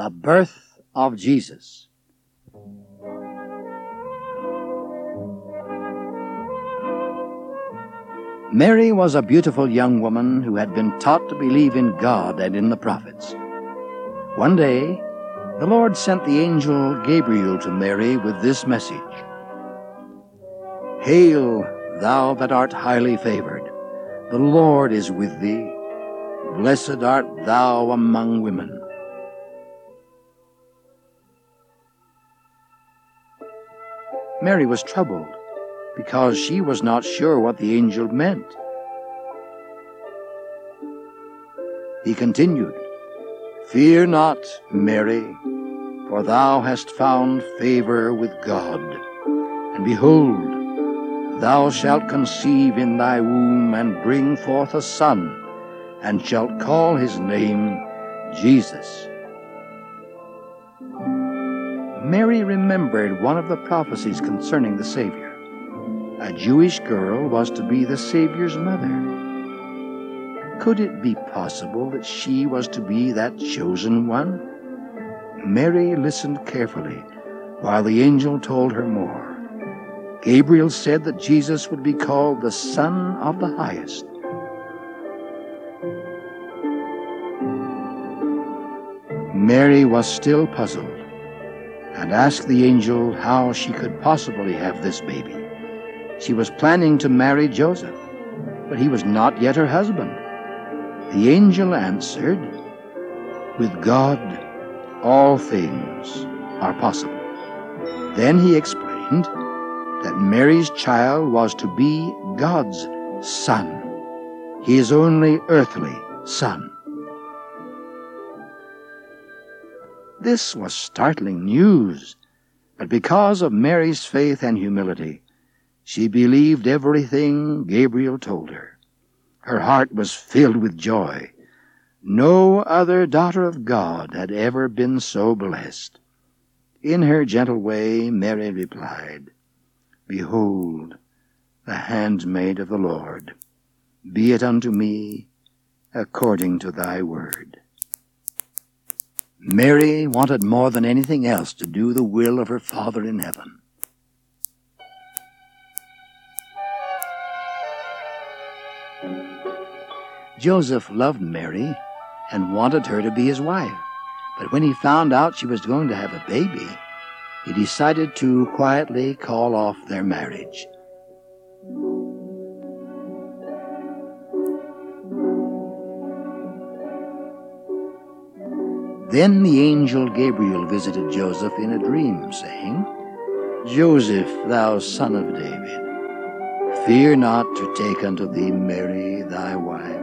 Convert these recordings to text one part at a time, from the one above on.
The birth of Jesus. Mary was a beautiful young woman who had been taught to believe in God and in the prophets. One day, the Lord sent the angel Gabriel to Mary with this message Hail, thou that art highly favored, the Lord is with thee. Blessed art thou among women. Mary was troubled because she was not sure what the angel meant. He continued, Fear not, Mary, for thou hast found favor with God. And behold, thou shalt conceive in thy womb and bring forth a son, and shalt call his name Jesus. Mary remembered one of the prophecies concerning the Savior a Jewish girl was to be the Savior's mother. Could it be possible that she was to be that chosen one? Mary listened carefully while the angel told her more. Gabriel said that Jesus would be called the Son of the Highest. Mary was still puzzled and asked the angel how she could possibly have this baby. She was planning to marry Joseph, but he was not yet her husband. The angel answered, With God, all things are possible. Then he explained that Mary's child was to be God's son, his only earthly son. This was startling news, but because of Mary's faith and humility, she believed everything Gabriel told her. Her heart was filled with joy. No other daughter of God had ever been so blessed. In her gentle way, Mary replied, Behold, the handmaid of the Lord. Be it unto me according to thy word. Mary wanted more than anything else to do the will of her Father in heaven. Joseph loved Mary and wanted her to be his wife. But when he found out she was going to have a baby, he decided to quietly call off their marriage. Then the angel Gabriel visited Joseph in a dream, saying, Joseph, thou son of David, fear not to take unto thee Mary thy wife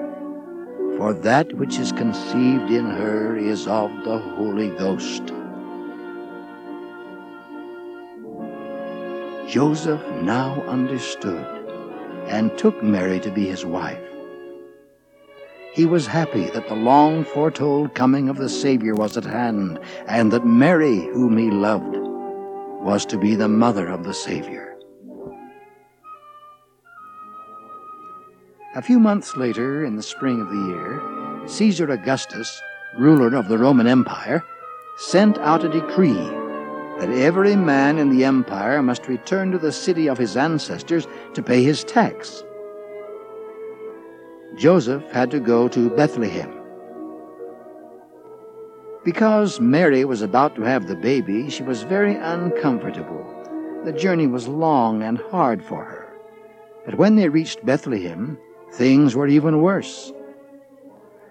for that which is conceived in her is of the Holy Ghost. Joseph now understood and took Mary to be his wife. He was happy that the long foretold coming of the Savior was at hand, and that Mary, whom he loved, was to be the mother of the Savior. A few months later, in the spring of the year, Caesar Augustus, ruler of the Roman Empire, sent out a decree that every man in the empire must return to the city of his ancestors to pay his tax. Joseph had to go to Bethlehem. Because Mary was about to have the baby, she was very uncomfortable. The journey was long and hard for her. But when they reached Bethlehem, things were even worse.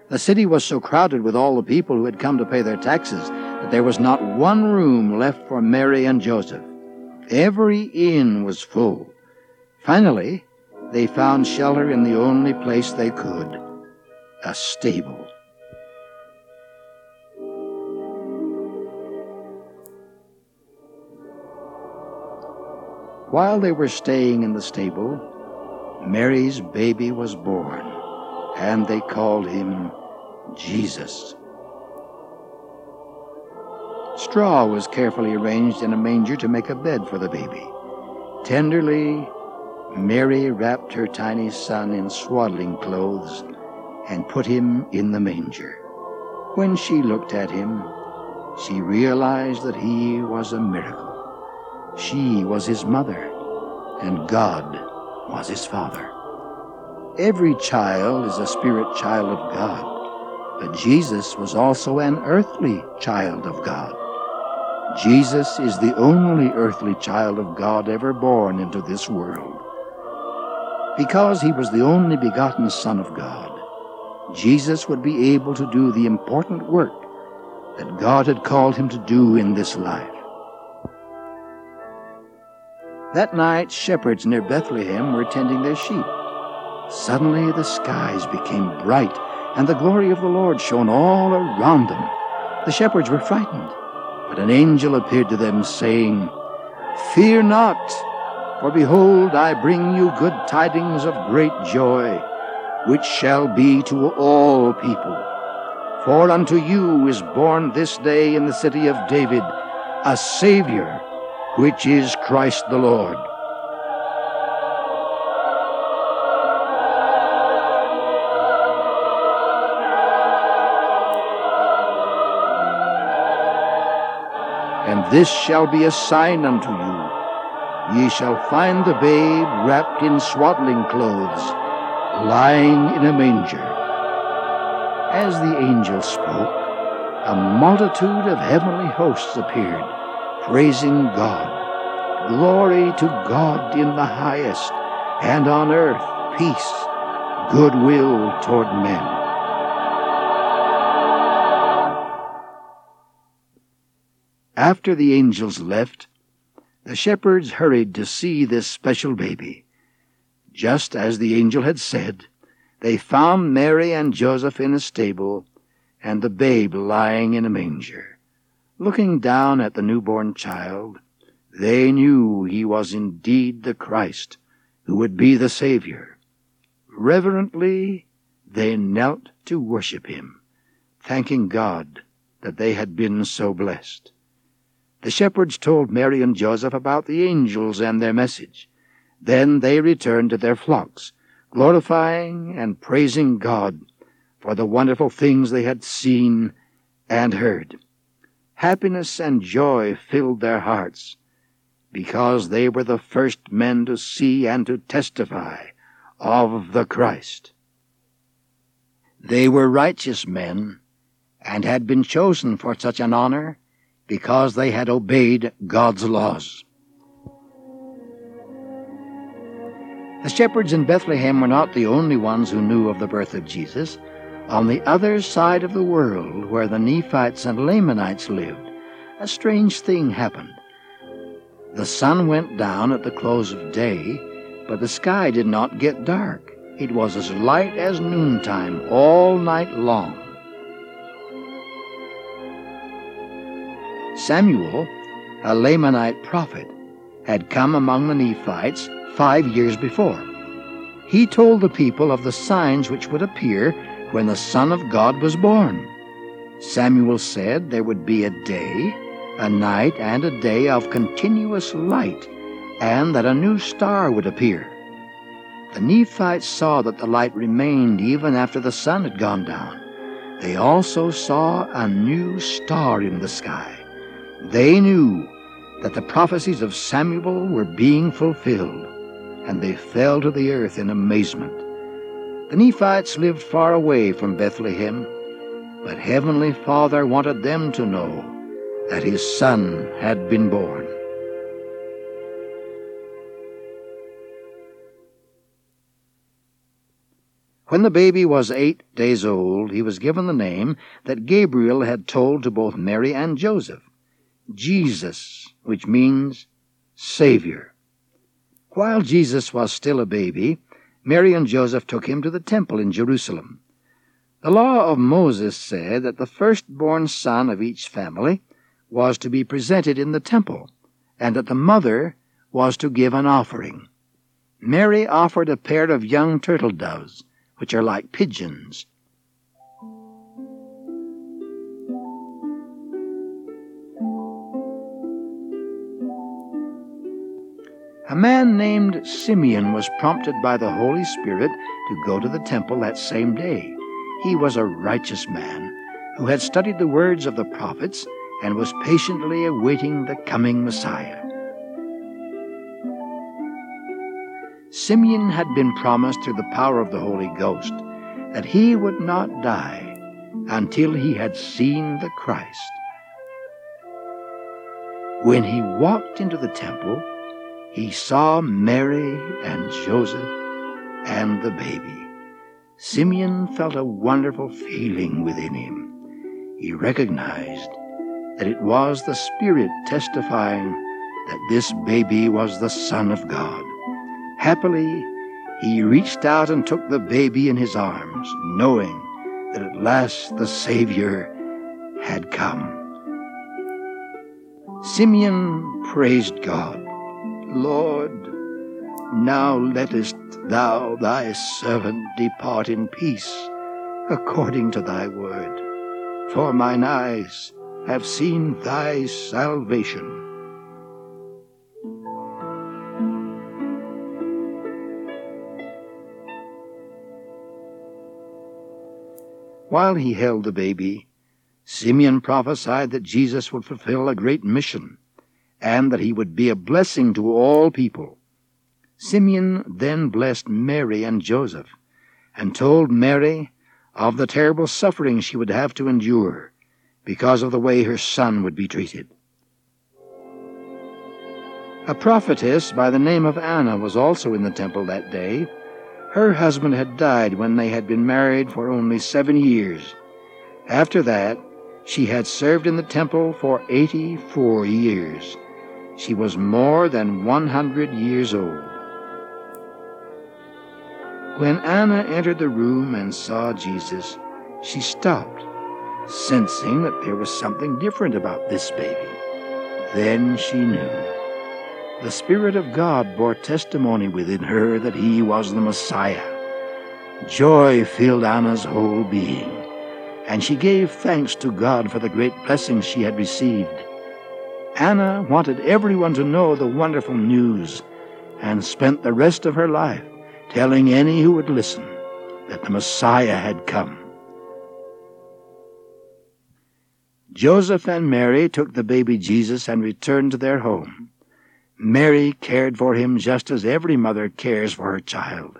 The city was so crowded with all the people who had come to pay their taxes that there was not one room left for Mary and Joseph. Every inn was full. Finally, they found shelter in the only place they could a stable. While they were staying in the stable, Mary's baby was born, and they called him Jesus. Straw was carefully arranged in a manger to make a bed for the baby. Tenderly, Mary wrapped her tiny son in swaddling clothes and put him in the manger. When she looked at him, she realized that he was a miracle. She was his mother, and God was his father. Every child is a spirit child of God, but Jesus was also an earthly child of God. Jesus is the only earthly child of God ever born into this world. Because he was the only begotten Son of God, Jesus would be able to do the important work that God had called him to do in this life. That night, shepherds near Bethlehem were tending their sheep. Suddenly the skies became bright, and the glory of the Lord shone all around them. The shepherds were frightened, but an angel appeared to them, saying, Fear not, for behold, I bring you good tidings of great joy, which shall be to all people. For unto you is born this day in the city of David a Savior, which is Christ the Lord. And this shall be a sign unto you. Ye shall find the babe wrapped in swaddling clothes, lying in a manger. As the angel spoke, a multitude of heavenly hosts appeared, praising God. Glory to God in the highest, and on earth peace, goodwill toward men. After the angels left, the shepherds hurried to see this special baby. Just as the angel had said, they found Mary and Joseph in a stable, and the babe lying in a manger. Looking down at the newborn child, they knew he was indeed the Christ, who would be the Savior. Reverently, they knelt to worship him, thanking God that they had been so blessed. The shepherds told Mary and Joseph about the angels and their message. Then they returned to their flocks, glorifying and praising God for the wonderful things they had seen and heard. Happiness and joy filled their hearts because they were the first men to see and to testify of the Christ. They were righteous men and had been chosen for such an honor because they had obeyed God's laws. The shepherds in Bethlehem were not the only ones who knew of the birth of Jesus. On the other side of the world, where the Nephites and Lamanites lived, a strange thing happened. The sun went down at the close of day, but the sky did not get dark. It was as light as noontime all night long. Samuel, a Lamanite prophet, had come among the Nephites five years before. He told the people of the signs which would appear when the Son of God was born. Samuel said there would be a day, a night, and a day of continuous light, and that a new star would appear. The Nephites saw that the light remained even after the sun had gone down. They also saw a new star in the sky. They knew that the prophecies of Samuel were being fulfilled, and they fell to the earth in amazement. The Nephites lived far away from Bethlehem, but Heavenly Father wanted them to know that His Son had been born. When the baby was eight days old, he was given the name that Gabriel had told to both Mary and Joseph. Jesus, which means Savior. While Jesus was still a baby, Mary and Joseph took him to the temple in Jerusalem. The law of Moses said that the firstborn son of each family was to be presented in the temple, and that the mother was to give an offering. Mary offered a pair of young turtle doves, which are like pigeons, A man named Simeon was prompted by the Holy Spirit to go to the temple that same day. He was a righteous man who had studied the words of the prophets and was patiently awaiting the coming Messiah. Simeon had been promised through the power of the Holy Ghost that he would not die until he had seen the Christ. When he walked into the temple, he saw Mary and Joseph and the baby. Simeon felt a wonderful feeling within him. He recognized that it was the Spirit testifying that this baby was the Son of God. Happily, he reached out and took the baby in his arms, knowing that at last the Savior had come. Simeon praised God. Lord, now lettest thou thy servant depart in peace, according to thy word. For mine eyes have seen thy salvation. While he held the baby, Simeon prophesied that Jesus would fulfill a great mission and that he would be a blessing to all people. Simeon then blessed Mary and Joseph and told Mary of the terrible suffering she would have to endure because of the way her son would be treated. A prophetess by the name of Anna was also in the temple that day. Her husband had died when they had been married for only seven years. After that, she had served in the temple for 84 years. She was more than 100 years old. When Anna entered the room and saw Jesus, she stopped, sensing that there was something different about this baby. Then she knew. The Spirit of God bore testimony within her that he was the Messiah. Joy filled Anna's whole being and she gave thanks to God for the great blessings she had received. Anna wanted everyone to know the wonderful news and spent the rest of her life telling any who would listen that the Messiah had come. Joseph and Mary took the baby Jesus and returned to their home. Mary cared for him just as every mother cares for her child.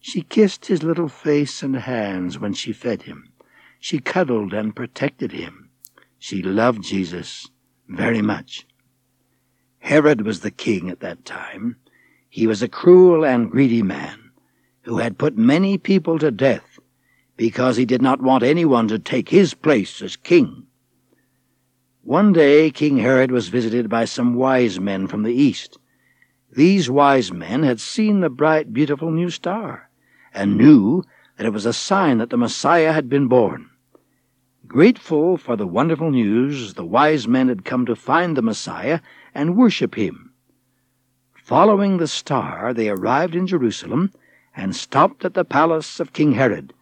She kissed his little face and hands when she fed him. She cuddled and protected him. She loved Jesus very much. Herod was the king at that time. He was a cruel and greedy man who had put many people to death because he did not want anyone to take his place as king. One day King Herod was visited by some wise men from the east. These wise men had seen the bright, beautiful new star and knew that it was a sign that the Messiah had been born. Grateful for the wonderful news, the wise men had come to find the Messiah and worship him. Following the star, they arrived in Jerusalem and stopped at the palace of King Herod.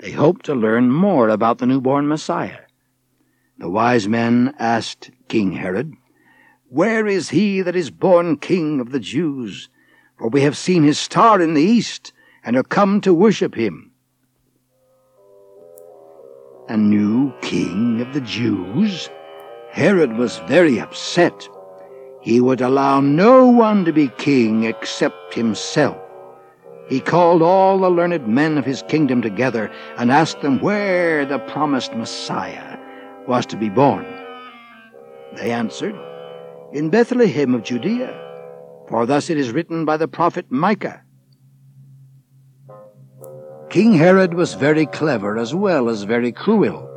They hoped to learn more about the newborn Messiah. The wise men asked King Herod, Where is he that is born King of the Jews? For we have seen his star in the east, and are come to worship him a new king of the Jews? Herod was very upset. He would allow no one to be king except himself. He called all the learned men of his kingdom together and asked them where the promised Messiah was to be born. They answered, In Bethlehem of Judea, for thus it is written by the prophet Micah. King Herod was very clever as well as very cruel,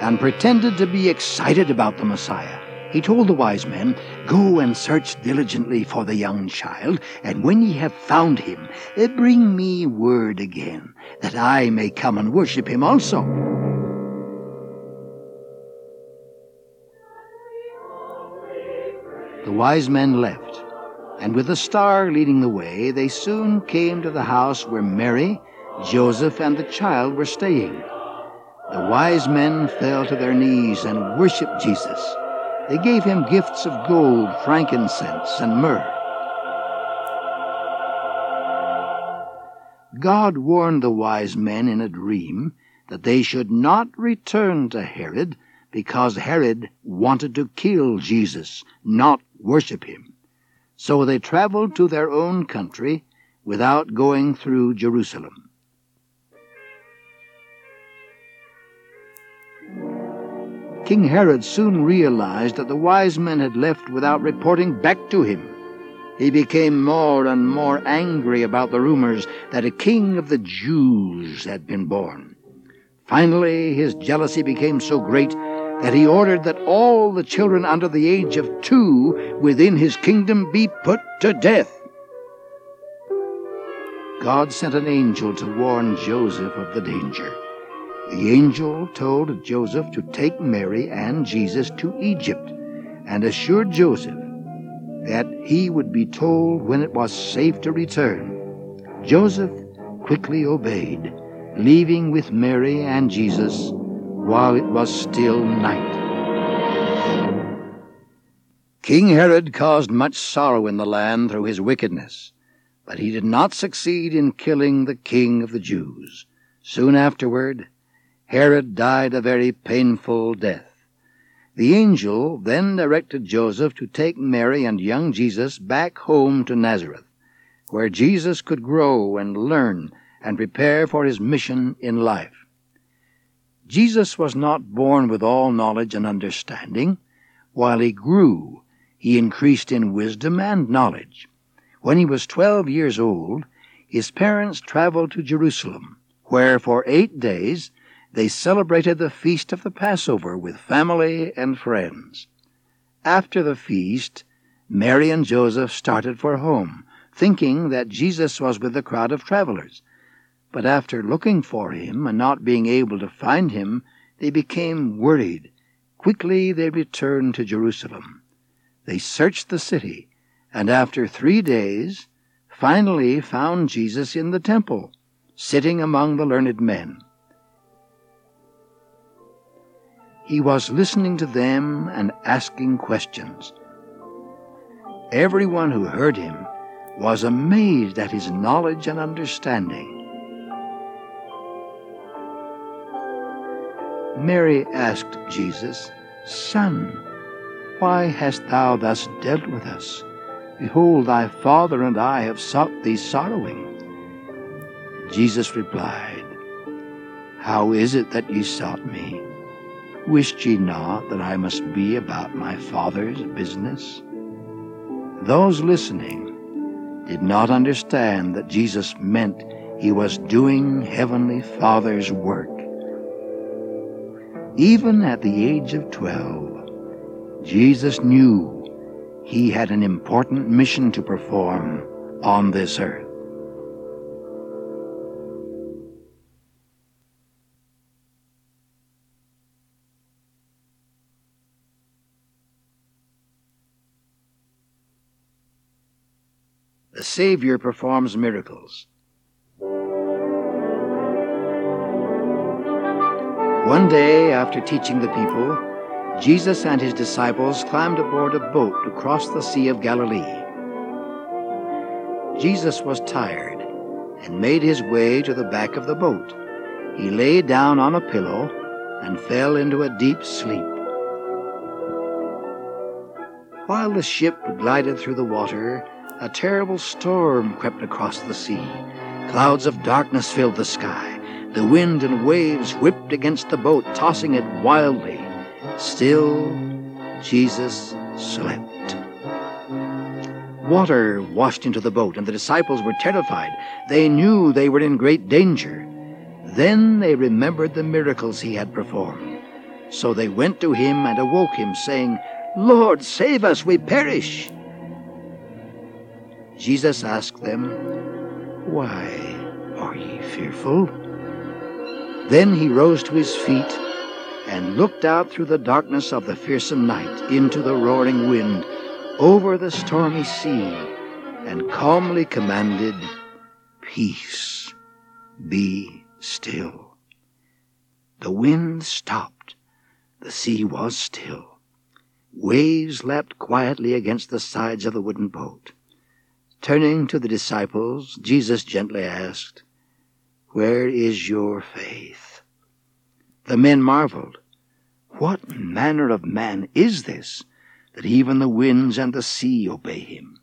and pretended to be excited about the Messiah. He told the wise men, Go and search diligently for the young child, and when ye have found him, eh, bring me word again, that I may come and worship him also. The wise men left, and with the star leading the way, they soon came to the house where Mary Joseph and the child were staying. The wise men fell to their knees and worshiped Jesus. They gave him gifts of gold, frankincense, and myrrh. God warned the wise men in a dream that they should not return to Herod because Herod wanted to kill Jesus, not worship him. So they traveled to their own country without going through Jerusalem. King Herod soon realized that the wise men had left without reporting back to him. He became more and more angry about the rumors that a king of the Jews had been born. Finally, his jealousy became so great that he ordered that all the children under the age of two within his kingdom be put to death. God sent an angel to warn Joseph of the danger. The angel told Joseph to take Mary and Jesus to Egypt and assured Joseph that he would be told when it was safe to return. Joseph quickly obeyed, leaving with Mary and Jesus while it was still night. King Herod caused much sorrow in the land through his wickedness, but he did not succeed in killing the king of the Jews. Soon afterward, Herod died a very painful death. The angel then directed Joseph to take Mary and young Jesus back home to Nazareth, where Jesus could grow and learn and prepare for his mission in life. Jesus was not born with all knowledge and understanding. While he grew, he increased in wisdom and knowledge. When he was twelve years old, his parents traveled to Jerusalem, where for eight days they celebrated the feast of the Passover with family and friends. After the feast, Mary and Joseph started for home, thinking that Jesus was with the crowd of travelers. But after looking for him and not being able to find him, they became worried. Quickly they returned to Jerusalem. They searched the city, and after three days finally found Jesus in the temple, sitting among the learned men. He was listening to them and asking questions. Everyone who heard him was amazed at his knowledge and understanding. Mary asked Jesus, Son, why hast thou thus dealt with us? Behold, thy father and I have sought thee sorrowing. Jesus replied, How is it that ye sought me? Wished ye not that I must be about my Father's business? Those listening did not understand that Jesus meant he was doing Heavenly Father's work. Even at the age of twelve, Jesus knew he had an important mission to perform on this earth. The Savior performs miracles. One day, after teaching the people, Jesus and his disciples climbed aboard a boat to cross the Sea of Galilee. Jesus was tired and made his way to the back of the boat. He lay down on a pillow and fell into a deep sleep. While the ship glided through the water, a terrible storm crept across the sea. Clouds of darkness filled the sky. The wind and waves whipped against the boat, tossing it wildly. Still, Jesus slept. Water washed into the boat, and the disciples were terrified. They knew they were in great danger. Then they remembered the miracles he had performed. So they went to him and awoke him, saying, Lord, save us, we perish. Jesus asked them, Why are ye fearful? Then he rose to his feet and looked out through the darkness of the fearsome night into the roaring wind, over the stormy sea, and calmly commanded, Peace, be still. The wind stopped. The sea was still. Waves lapped quietly against the sides of the wooden boat. Turning to the disciples, Jesus gently asked, Where is your faith? The men marveled. What manner of man is this, that even the winds and the sea obey him?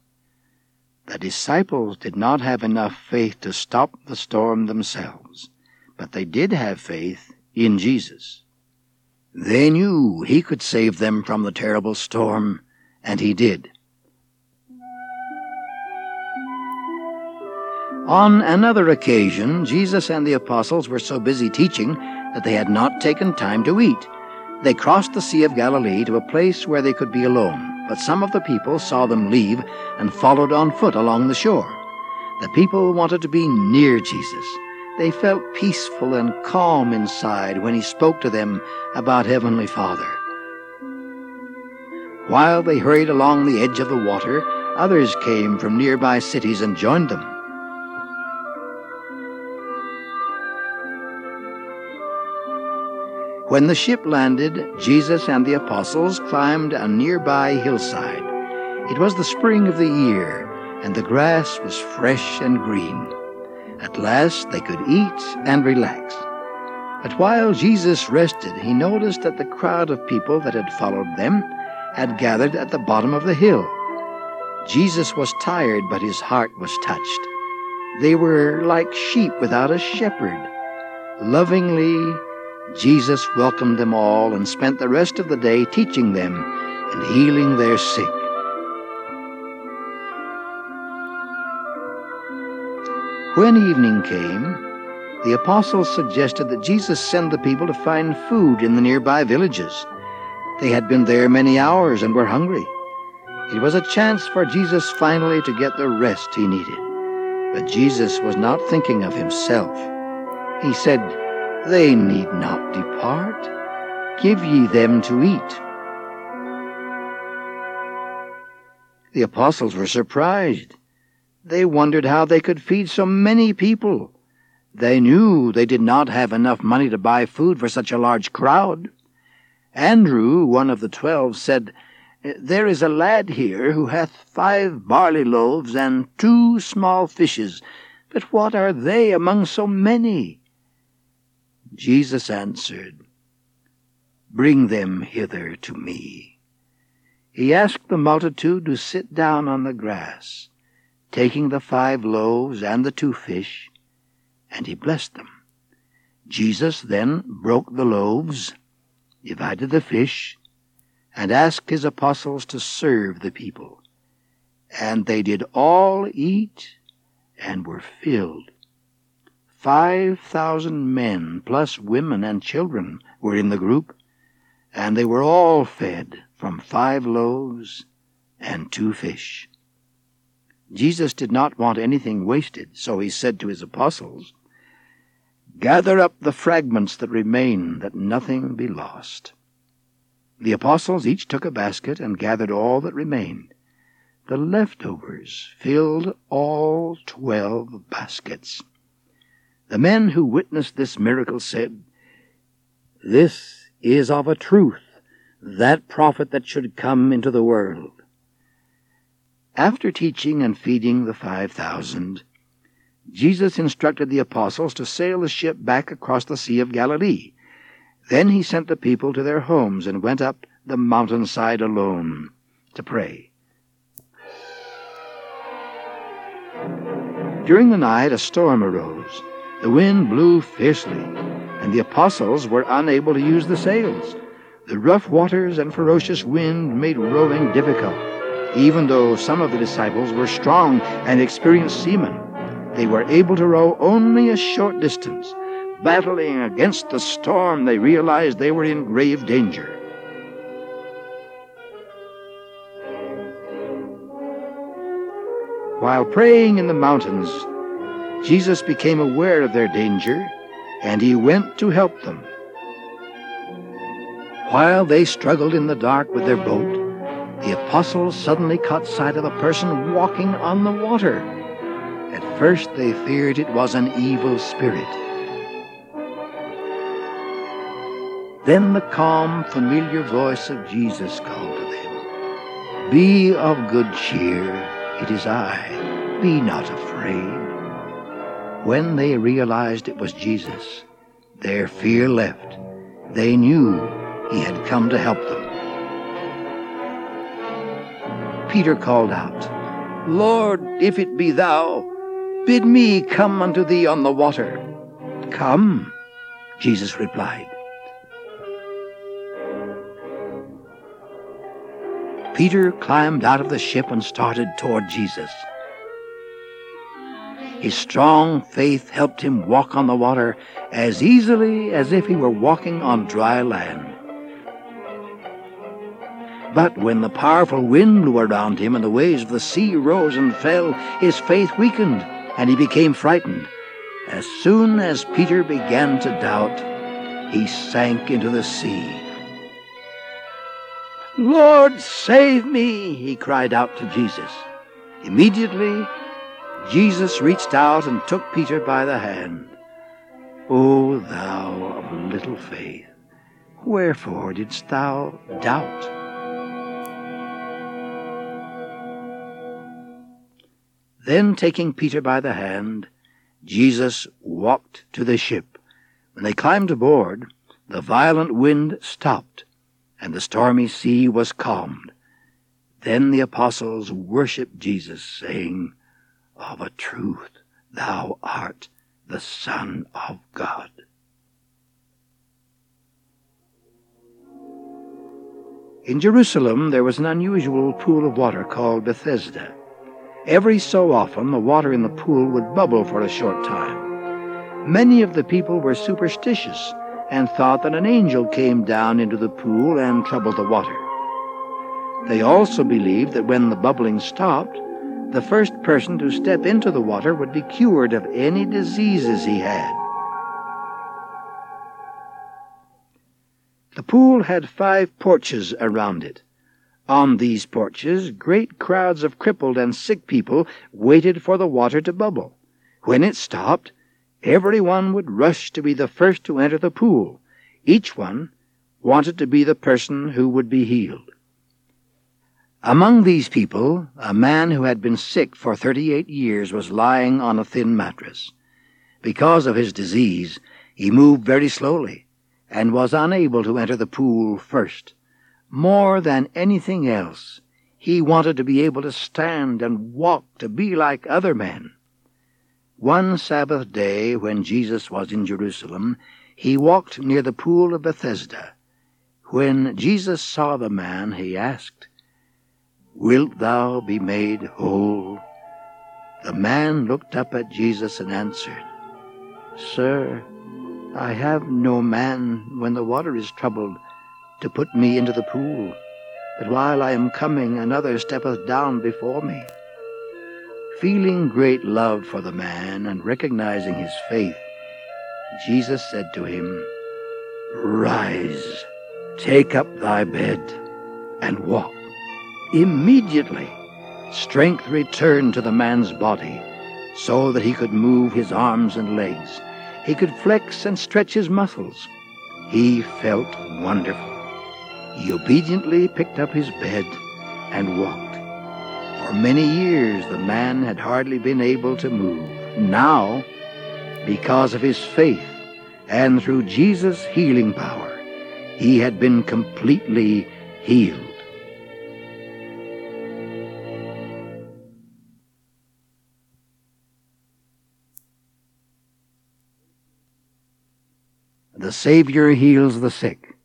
The disciples did not have enough faith to stop the storm themselves, but they did have faith in Jesus. They knew he could save them from the terrible storm, and he did. On another occasion, Jesus and the apostles were so busy teaching that they had not taken time to eat. They crossed the Sea of Galilee to a place where they could be alone, but some of the people saw them leave and followed on foot along the shore. The people wanted to be near Jesus. They felt peaceful and calm inside when he spoke to them about Heavenly Father. While they hurried along the edge of the water, others came from nearby cities and joined them. When the ship landed, Jesus and the apostles climbed a nearby hillside. It was the spring of the year, and the grass was fresh and green. At last they could eat and relax. But while Jesus rested, he noticed that the crowd of people that had followed them had gathered at the bottom of the hill. Jesus was tired, but his heart was touched. They were like sheep without a shepherd. Lovingly, Jesus welcomed them all and spent the rest of the day teaching them and healing their sick. When evening came, the apostles suggested that Jesus send the people to find food in the nearby villages. They had been there many hours and were hungry. It was a chance for Jesus finally to get the rest he needed. But Jesus was not thinking of himself. He said, they need not depart. Give ye them to eat. The apostles were surprised. They wondered how they could feed so many people. They knew they did not have enough money to buy food for such a large crowd. Andrew, one of the twelve, said, There is a lad here who hath five barley loaves and two small fishes, but what are they among so many? Jesus answered, Bring them hither to me. He asked the multitude to sit down on the grass, taking the five loaves and the two fish, and he blessed them. Jesus then broke the loaves, divided the fish, and asked his apostles to serve the people. And they did all eat and were filled. Five thousand men, plus women and children, were in the group, and they were all fed from five loaves and two fish. Jesus did not want anything wasted, so he said to his apostles, Gather up the fragments that remain, that nothing be lost. The apostles each took a basket and gathered all that remained. The leftovers filled all twelve baskets. The men who witnessed this miracle said, This is of a truth that prophet that should come into the world. After teaching and feeding the five thousand, Jesus instructed the apostles to sail the ship back across the Sea of Galilee. Then he sent the people to their homes and went up the mountainside alone to pray. During the night a storm arose the wind blew fiercely, and the apostles were unable to use the sails. The rough waters and ferocious wind made rowing difficult. Even though some of the disciples were strong and experienced seamen, they were able to row only a short distance. Battling against the storm, they realized they were in grave danger. While praying in the mountains, Jesus became aware of their danger, and he went to help them. While they struggled in the dark with their boat, the apostles suddenly caught sight of a person walking on the water. At first they feared it was an evil spirit. Then the calm, familiar voice of Jesus called to them, Be of good cheer, it is I, be not afraid. When they realized it was Jesus, their fear left. They knew he had come to help them. Peter called out, Lord, if it be thou, bid me come unto thee on the water. Come, Jesus replied. Peter climbed out of the ship and started toward Jesus. His strong faith helped him walk on the water as easily as if he were walking on dry land. But when the powerful wind blew around him and the waves of the sea rose and fell, his faith weakened and he became frightened. As soon as Peter began to doubt, he sank into the sea. Lord, save me, he cried out to Jesus. Immediately, Jesus reached out and took Peter by the hand. O thou of little faith, wherefore didst thou doubt? Then, taking Peter by the hand, Jesus walked to the ship. When they climbed aboard, the violent wind stopped, and the stormy sea was calmed. Then the apostles worshipped Jesus, saying, of a truth thou art the Son of God. In Jerusalem there was an unusual pool of water called Bethesda. Every so often the water in the pool would bubble for a short time. Many of the people were superstitious and thought that an angel came down into the pool and troubled the water. They also believed that when the bubbling stopped, the first person to step into the water would be cured of any diseases he had. The pool had five porches around it. On these porches, great crowds of crippled and sick people waited for the water to bubble. When it stopped, everyone would rush to be the first to enter the pool. Each one wanted to be the person who would be healed. Among these people, a man who had been sick for 38 years was lying on a thin mattress. Because of his disease, he moved very slowly and was unable to enter the pool first. More than anything else, he wanted to be able to stand and walk to be like other men. One Sabbath day, when Jesus was in Jerusalem, he walked near the pool of Bethesda. When Jesus saw the man, he asked, Wilt thou be made whole? The man looked up at Jesus and answered, Sir, I have no man when the water is troubled to put me into the pool, but while I am coming another steppeth down before me. Feeling great love for the man and recognizing his faith, Jesus said to him, Rise, take up thy bed, and walk. Immediately, strength returned to the man's body so that he could move his arms and legs. He could flex and stretch his muscles. He felt wonderful. He obediently picked up his bed and walked. For many years the man had hardly been able to move. Now, because of his faith and through Jesus' healing power, he had been completely healed. The Savior heals the sick.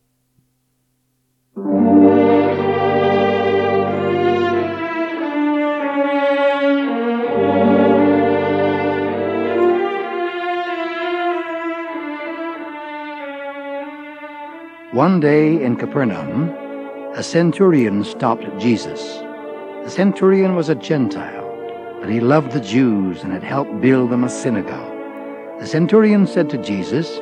One day in Capernaum, a centurion stopped Jesus. The centurion was a Gentile, but he loved the Jews and had helped build them a synagogue. The centurion said to Jesus,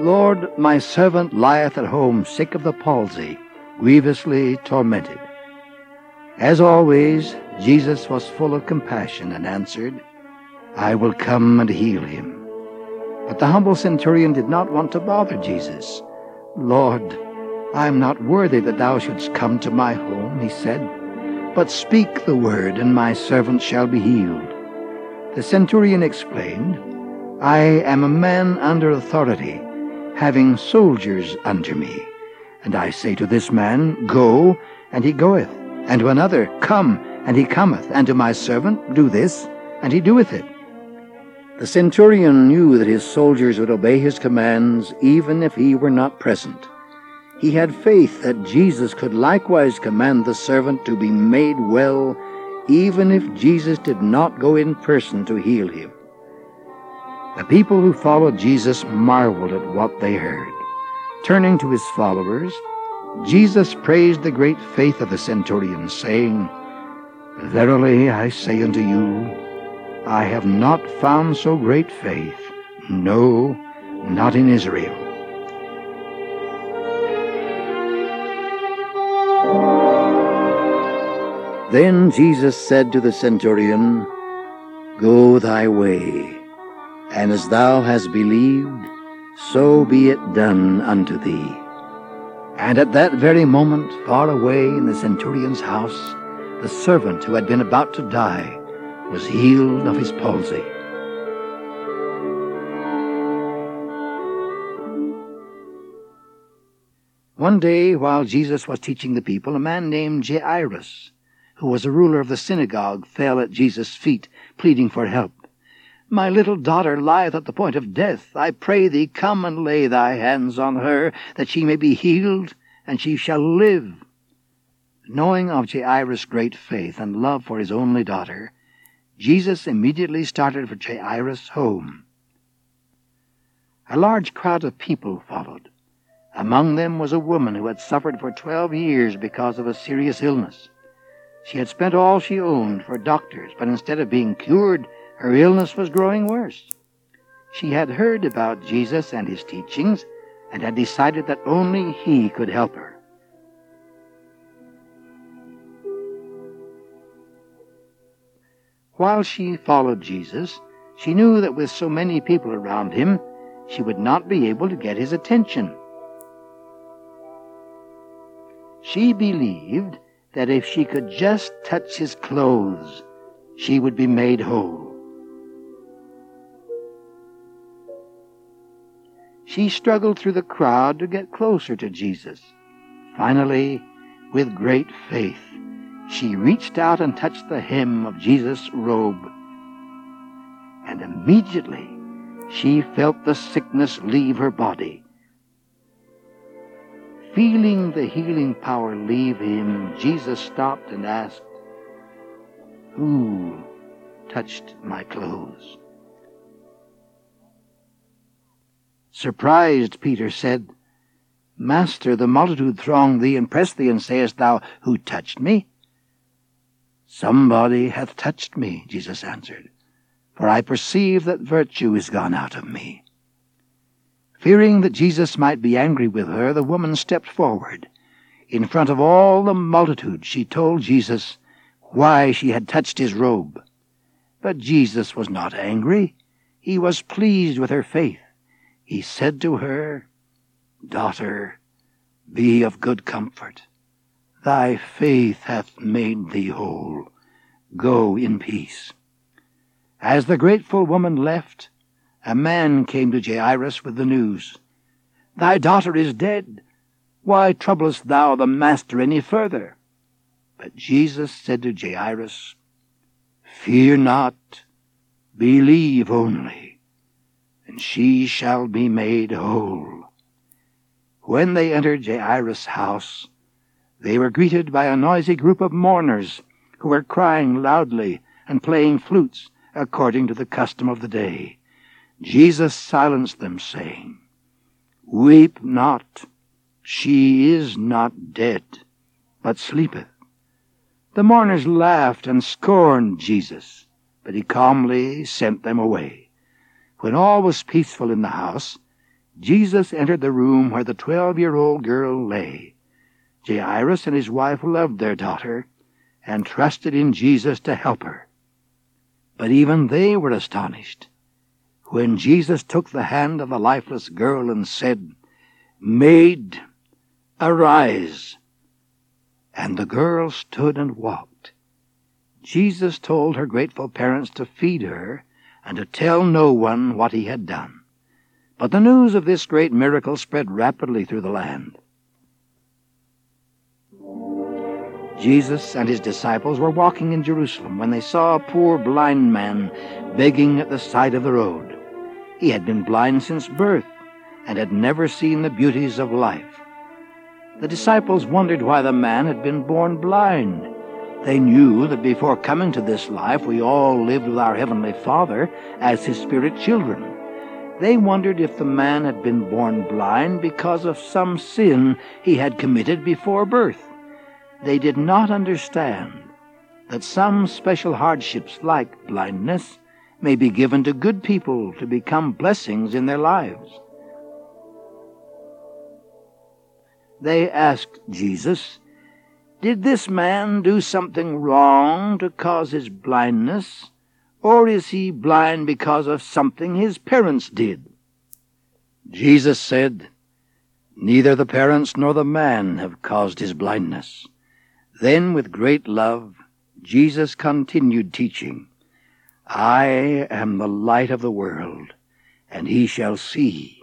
Lord, my servant lieth at home sick of the palsy, grievously tormented. As always, Jesus was full of compassion and answered, I will come and heal him. But the humble centurion did not want to bother Jesus. Lord, I am not worthy that thou shouldst come to my home, he said, but speak the word, and my servant shall be healed. The centurion explained, I am a man under authority having soldiers under me. And I say to this man, Go, and he goeth, and to another, Come, and he cometh, and to my servant, Do this, and he doeth it. The centurion knew that his soldiers would obey his commands even if he were not present. He had faith that Jesus could likewise command the servant to be made well even if Jesus did not go in person to heal him. The people who followed Jesus marveled at what they heard. Turning to his followers, Jesus praised the great faith of the centurion, saying, Verily I say unto you, I have not found so great faith, no, not in Israel. Then Jesus said to the centurion, Go thy way, and as thou hast believed, so be it done unto thee. And at that very moment, far away in the centurion's house, the servant who had been about to die was healed of his palsy. One day, while Jesus was teaching the people, a man named Jairus who was a ruler of the synagogue, fell at Jesus' feet, pleading for help. My little daughter lieth at the point of death. I pray thee, come and lay thy hands on her, that she may be healed, and she shall live. Knowing of Jairus' great faith and love for his only daughter, Jesus immediately started for Jairus' home. A large crowd of people followed. Among them was a woman who had suffered for twelve years because of a serious illness. She had spent all she owned for doctors, but instead of being cured, her illness was growing worse. She had heard about Jesus and his teachings and had decided that only he could help her. While she followed Jesus, she knew that with so many people around him, she would not be able to get his attention. She believed that if she could just touch his clothes, she would be made whole. She struggled through the crowd to get closer to Jesus. Finally, with great faith, she reached out and touched the hem of Jesus' robe. And immediately she felt the sickness leave her body Feeling the healing power leave him, Jesus stopped and asked, Who touched my clothes? Surprised, Peter said, Master, the multitude throng thee and press thee, and sayest thou, Who touched me? Somebody hath touched me, Jesus answered, for I perceive that virtue is gone out of me. Fearing that Jesus might be angry with her, the woman stepped forward. In front of all the multitude, she told Jesus why she had touched his robe. But Jesus was not angry. He was pleased with her faith. He said to her, Daughter, be of good comfort. Thy faith hath made thee whole. Go in peace. As the grateful woman left, a man came to Jairus with the news Thy daughter is dead. Why troublest thou the Master any further? But Jesus said to Jairus, Fear not, believe only, and she shall be made whole. When they entered Jairus' house, they were greeted by a noisy group of mourners who were crying loudly and playing flutes according to the custom of the day. Jesus silenced them, saying, Weep not, she is not dead, but sleepeth. The mourners laughed and scorned Jesus, but he calmly sent them away. When all was peaceful in the house, Jesus entered the room where the twelve-year-old girl lay. Jairus and his wife loved their daughter and trusted in Jesus to help her. But even they were astonished when Jesus took the hand of the lifeless girl and said, Maid, arise. And the girl stood and walked. Jesus told her grateful parents to feed her and to tell no one what he had done. But the news of this great miracle spread rapidly through the land. Jesus and his disciples were walking in Jerusalem when they saw a poor blind man begging at the side of the road. He had been blind since birth and had never seen the beauties of life. The disciples wondered why the man had been born blind they knew that before coming to this life we all lived with our Heavenly Father as His spirit children. They wondered if the man had been born blind because of some sin he had committed before birth. They did not understand that some special hardships like blindness may be given to good people to become blessings in their lives. They asked Jesus, Did this man do something wrong to cause his blindness, or is he blind because of something his parents did? Jesus said, Neither the parents nor the man have caused his blindness. Then, with great love, Jesus continued teaching, I am the light of the world, and he shall see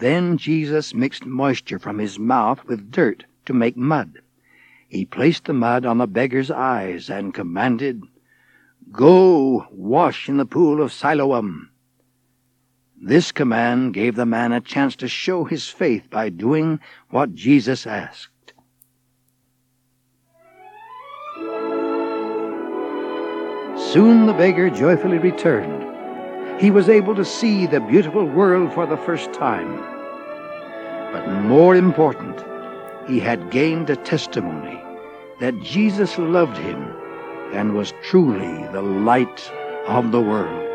then Jesus mixed moisture from his mouth with dirt to make mud. He placed the mud on the beggar's eyes and commanded, Go, wash in the pool of Siloam. This command gave the man a chance to show his faith by doing what Jesus asked. Soon the beggar joyfully returned he was able to see the beautiful world for the first time. But more important, he had gained a testimony that Jesus loved him and was truly the light of the world.